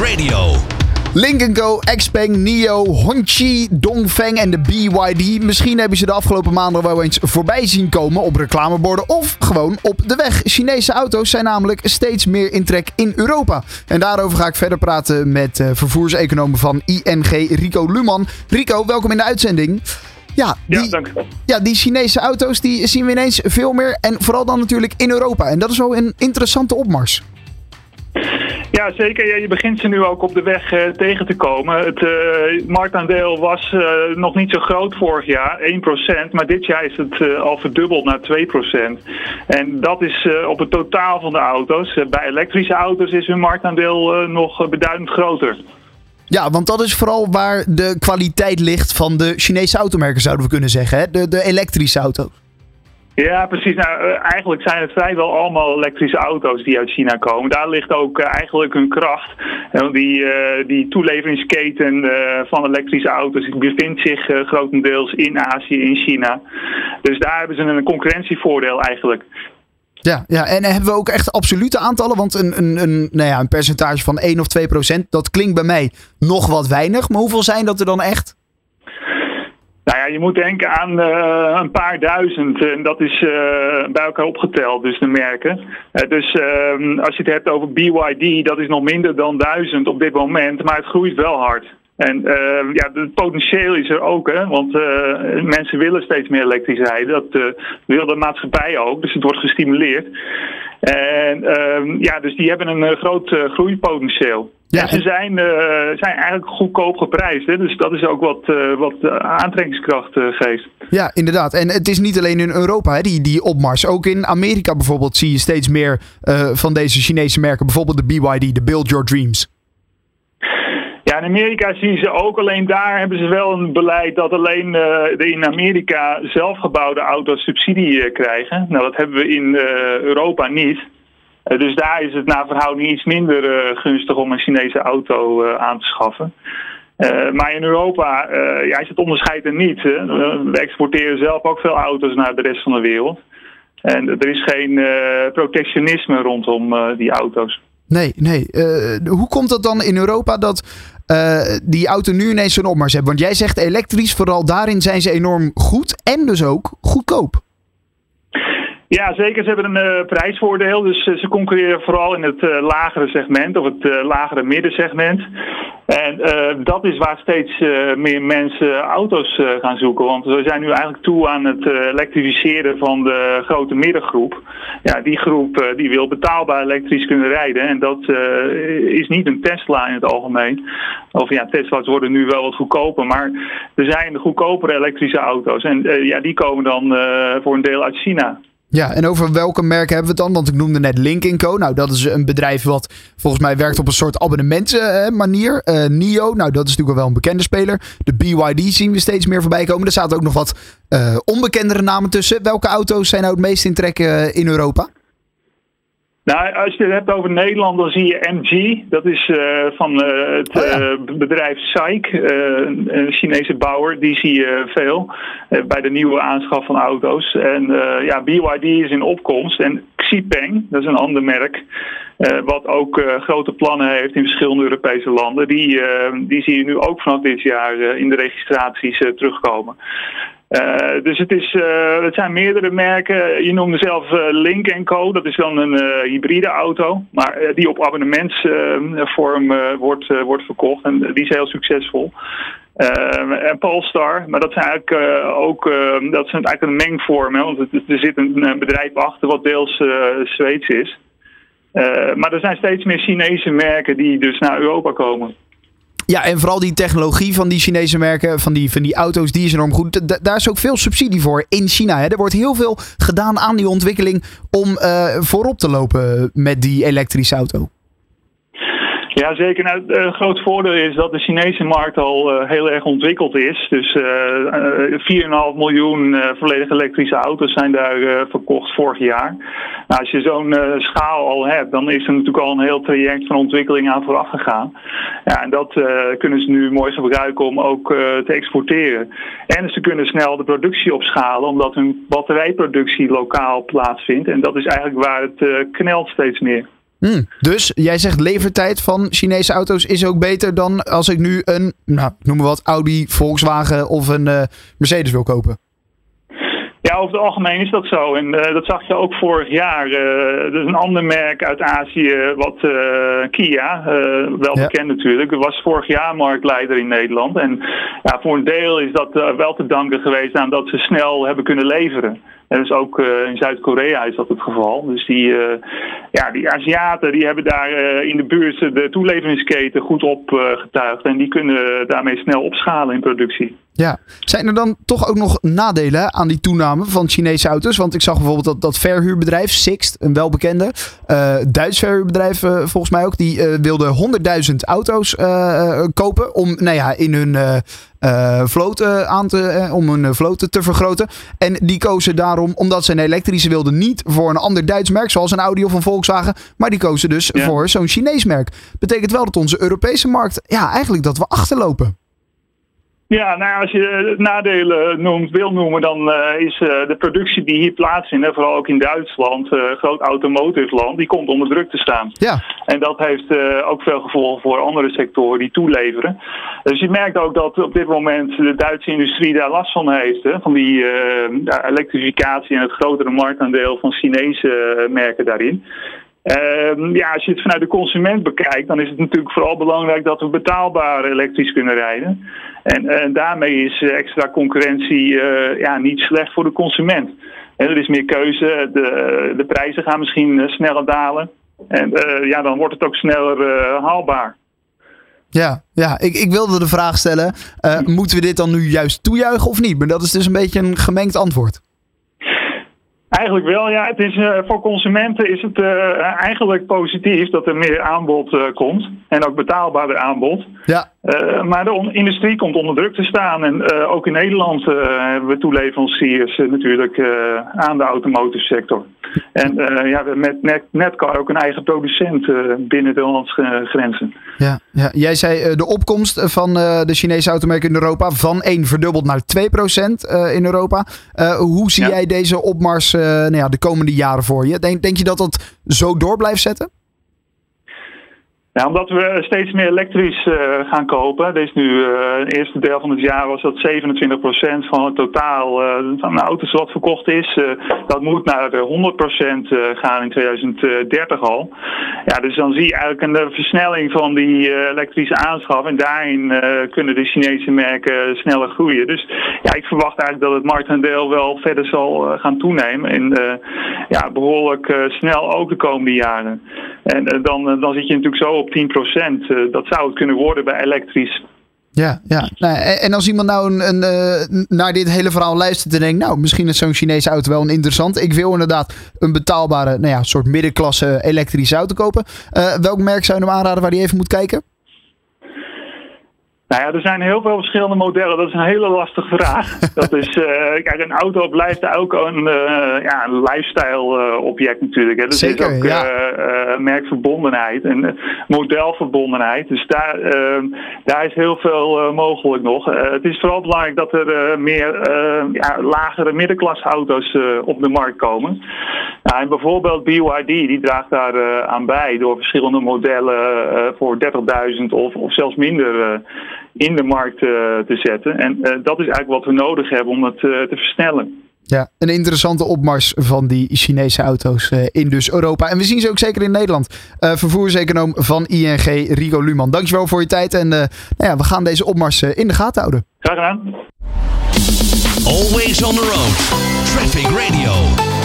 Radio. Link Co, Xpeng, Nio, Hongqi, Dongfeng en de BYD. Misschien hebben ze de afgelopen maanden wel eens voorbij zien komen op reclameborden of gewoon op de weg. Chinese auto's zijn namelijk steeds meer in trek in Europa. En daarover ga ik verder praten met uh, vervoerseconomen van ING, Rico Luman. Rico, welkom in de uitzending. Ja, die, ja, dank ja, die Chinese auto's die zien we ineens veel meer. En vooral dan natuurlijk in Europa. En dat is wel een interessante opmars. Ja, zeker. Ja, je begint ze nu ook op de weg uh, tegen te komen. Het uh, marktaandeel was uh, nog niet zo groot vorig jaar, 1%. Maar dit jaar is het al verdubbeld naar 2%. En dat is op het totaal van de auto's. bij elektrische auto's is hun marktaandeel nog beduidend groter. Ja, want dat is vooral waar de kwaliteit ligt van de Chinese automerken, zouden we kunnen zeggen. Hè? De, de elektrische auto's. Ja, precies. Nou, eh, eigenlijk zijn het vrijwel allemaal elektrische auto's die uit China komen. Daar ligt ook eh, eigenlijk hun kracht. Die, uh, die toeleveringsketen van elektrische auto's die bevindt zich grotendeels in Azië, in China. Dus daar hebben ze een concurrentievoordeel eigenlijk. Ja, ja, en hebben we ook echt absolute aantallen? Want een, een, een, nou ja, een percentage van 1 of 2 procent, dat klinkt bij mij nog wat weinig. Maar hoeveel zijn dat er dan echt? Nou ja, je moet denken aan uh, een paar duizend. En dat is uh, bij elkaar opgeteld, dus de merken. Uh, dus ehm, als je het hebt over BYD, dat is nog minder dan duizend op dit moment. Maar het groeit wel hard. En ja, het potentieel is er ook, hè? want mensen willen steeds meer elektrisch rijden. Dat wil de maatschappij ook, dus het wordt gestimuleerd. En ehm, ja, dus die hebben een groot groeipotentieel. Ja, ze zijn, zijn eigenlijk goedkoop geprijsd. Hè? Dus dat is ook wat, wat aantrekkingskracht geeft. Ja, inderdaad. En het is niet alleen in Europa hè, die, die opmars. Ook in Amerika bijvoorbeeld zie je steeds meer van deze Chinese merken. Bijvoorbeeld de BYD, de Build Your Dreams. In Amerika zie je ze ook. Alleen daar hebben ze wel een beleid dat alleen de in Amerika zelfgebouwde auto's subsidie krijgen. Nou, dat hebben we in Europa niet. Eh, dus daar is het naar verhouding iets minder eh, gunstig om een Chinese auto eh, aan te schaffen. maar in Europa ja, is het onderscheid er niet. Hè. We exporteren zelf ook veel auto's naar de rest van de wereld. En er is geen protectionisme rondom die auto's. Nee, nee. hoe komt dat dan in Europa dat die auto nu ineens zo'n opmars hebben? Want jij zegt elektrisch, vooral daarin zijn ze enorm goed en dus ook goedkoop. Ja, zeker. Ze hebben een uh, prijsvoordeel. Dus uh, ze concurreren vooral in het uh, lagere segment of het lagere middensegment. En dat is waar steeds meer mensen auto's gaan zoeken. Want we zijn nu eigenlijk toe aan het elektrificeren van de grote middengroep. Ja, die groep die wil betaalbaar elektrisch kunnen rijden. En dat is niet een Tesla in het algemeen. Of ja, Tesla's worden nu wel wat goedkoper. Maar er zijn goedkopere elektrische auto's. En ja, die komen dan voor een deel uit China. Ja, en over welke merken hebben we het dan? Want ik noemde net Link Co. Nou, dat is een bedrijf wat volgens mij werkt op een soort abonnementsmanier. Uh, NIO, nou, dat is natuurlijk wel een bekende speler. De BYD zien we steeds meer voorbij komen. Er zaten ook nog wat uh, onbekendere namen tussen. Welke auto's zijn nou het meest in trek uh, in Europa? Nou, als je het hebt over Nederland, dan zie je MG. Dat is uh, van uh, het oh ja. uh, bedrijf SAIC, een Chinese bouwer. Die zie je veel bij de nieuwe aanschaf van auto's. En ja, BYD is in opkomst. En Xipeng, dat is een ander merk. wat ook grote plannen heeft in verschillende Europese landen. Die, die zie je nu ook vanaf dit jaar in de registraties terugkomen. Uh, dus het, is, uh, het zijn meerdere merken. Je noemde zelf uh, Link Co. Dat is dan een hybride auto. Maar die op abonnementsvorm wordt, wordt verkocht. En die is heel succesvol. en Polestar. Maar dat zijn eigenlijk ook dat is eigenlijk een mengvorm. Hè, want er zit een, bedrijf achter wat deels Zweeds is. maar er zijn steeds meer Chinese merken die dus naar Europa komen. Ja, en vooral die technologie van die Chinese merken, van die, van die auto's, die is enorm goed. daar is ook veel subsidie voor in China. Hè. Er wordt heel veel gedaan aan die ontwikkeling om uh, voorop te lopen met die elektrische auto. Ja, zeker. Nou, het uh, groot voordeel is dat de Chinese markt al uh, heel erg ontwikkeld is. Dus uh, 4,5 miljoen volledig elektrische auto's zijn daar verkocht vorig jaar. Nou, als je zo'n schaal al hebt, dan is er natuurlijk al een heel traject van ontwikkeling aan vooraf gegaan. Ja, en dat kunnen ze nu mooi gebruiken om ook te exporteren. En ze kunnen snel de productie opschalen, omdat hun batterijproductie lokaal plaatsvindt. En dat is eigenlijk waar het knelt steeds meer. Hmm, dus jij zegt levertijd van Chinese auto's is ook beter dan als ik nu een, nou, noem maar wat, Audi, Volkswagen of een uh, Mercedes wil kopen? Ja, over het algemeen is dat zo. En uh, dat zag je ook vorig jaar. Uh, er is een ander merk uit Azië, wat uh, Kia, wel ja. bekend natuurlijk, was vorig jaar marktleider in Nederland. En ja, voor een deel is dat wel te danken geweest aan dat ze snel hebben kunnen leveren. En dus ook in Zuid-Korea is dat het geval. Dus die, ja, die Aziaten die hebben daar in de buurt de toeleveringsketen goed opgetuigd. en die kunnen daarmee snel opschalen in productie. Ja, zijn er dan toch ook nog nadelen aan die toename van Chinese auto's? Want ik zag bijvoorbeeld dat, dat verhuurbedrijf Sixt, een welbekende, Duits verhuurbedrijf volgens mij ook, die uh, wilde 100.000 auto's kopen om nou ja, in hun vloot aan te, om hun vloot te vergroten. En die kozen daarom, omdat ze een elektrische wilden, niet voor een ander Duits merk, zoals een Audi of een Volkswagen, maar die kozen dus ja. voor zo'n Chinees merk. Betekent wel dat onze Europese markt, ja, eigenlijk dat we achterlopen. Ja, nou als je nadelen noemt, wil noemen, dan uh, is uh, de productie die hier plaatsvindt, vooral ook in Duitsland, uh, groot automotive land, die komt onder druk te staan. Ja. En dat heeft ook veel gevolgen voor andere sectoren die toeleveren. Dus je merkt ook dat op dit moment de Duitse industrie daar last van heeft, hè, van die elektrificatie en het grotere marktaandeel van Chinese merken daarin. Uh, ja, als je het vanuit de consument bekijkt, dan is het natuurlijk vooral belangrijk dat we betaalbaar elektrisch kunnen rijden. En, daarmee is extra concurrentie uh, ja, niet slecht voor de consument. En er is meer keuze, de, de prijzen gaan misschien sneller dalen. En ja, dan wordt het ook sneller haalbaar. Ja, ja ik, ik wilde de vraag stellen: moeten we dit dan nu juist toejuichen of niet? Maar dat is dus een beetje een gemengd antwoord. Eigenlijk wel, ja. Het is, uh, voor consumenten is het uh, eigenlijk positief dat er meer aanbod uh, komt. En ook betaalbaarder aanbod. Ja. Maar de industrie komt onder druk te staan. En ook in Nederland hebben we toeleveranciers natuurlijk aan de automotive sector. En ja, met Net Netcar ook een eigen producent binnen de Hollandse grenzen. Ja, ja. Jij zei de opkomst van de Chinese automerken in Europa van 1 verdubbeld naar 2 procent in Europa. hoe zie ja. jij deze opmars nou ja, de komende jaren voor je? Denk, denk je dat dat zo door blijft zetten? Ja, omdat we steeds meer elektrisch uh, gaan kopen. Deze nu, uh, het eerste deel van het jaar was dat 27% van het totaal uh, van de auto's wat verkocht is. dat moet naar de 100% gaan in 2030 al. Ja, dus dan zie je eigenlijk een versnelling van die elektrische aanschaf. En daarin kunnen de Chinese merken sneller groeien. Dus ja, ik verwacht eigenlijk dat het marktaandeel wel verder zal gaan toenemen. En ja, behoorlijk snel ook de komende jaren. En dan, dan zit je natuurlijk zo op 10%. Uh, dat zou het kunnen worden bij elektrisch. Ja, ja. Nou, en als iemand nou een, een, uh, naar dit hele verhaal luistert en denkt, nou, misschien is zo'n Chinese auto wel een interessant. Ik wil inderdaad een betaalbare, nou ja, soort middenklasse elektrische auto kopen. Uh, welk merk zou je hem aanraden waar hij even moet kijken? Nou ja, er zijn heel veel verschillende modellen. Dat is een hele lastige vraag. Dat is, uh, kijk, een auto blijft ook een, uh, ja, een lifestyle uh, object natuurlijk. Hè. Zeker, is ook ja. merkverbondenheid en modelverbondenheid. Dus daar, ehm, daar is heel veel mogelijk nog. het is vooral belangrijk dat er meer ja, lagere middenklasauto's op de markt komen. Nou, en bijvoorbeeld BYD, die draagt daar aan bij door verschillende modellen voor 30.000 of, of zelfs minder in de markt uh, te zetten. En uh, dat is eigenlijk wat we nodig hebben om het uh, te versnellen. Ja, een interessante opmars van die Chinese auto's in dus Europa. En we zien ze ook zeker in Nederland. vervoerseconoom van ING, Rico Luman. Dankjewel voor je tijd. En nou ja, we gaan deze opmars in de gaten houden. Graag gedaan. Always on the road. Traffic Radio.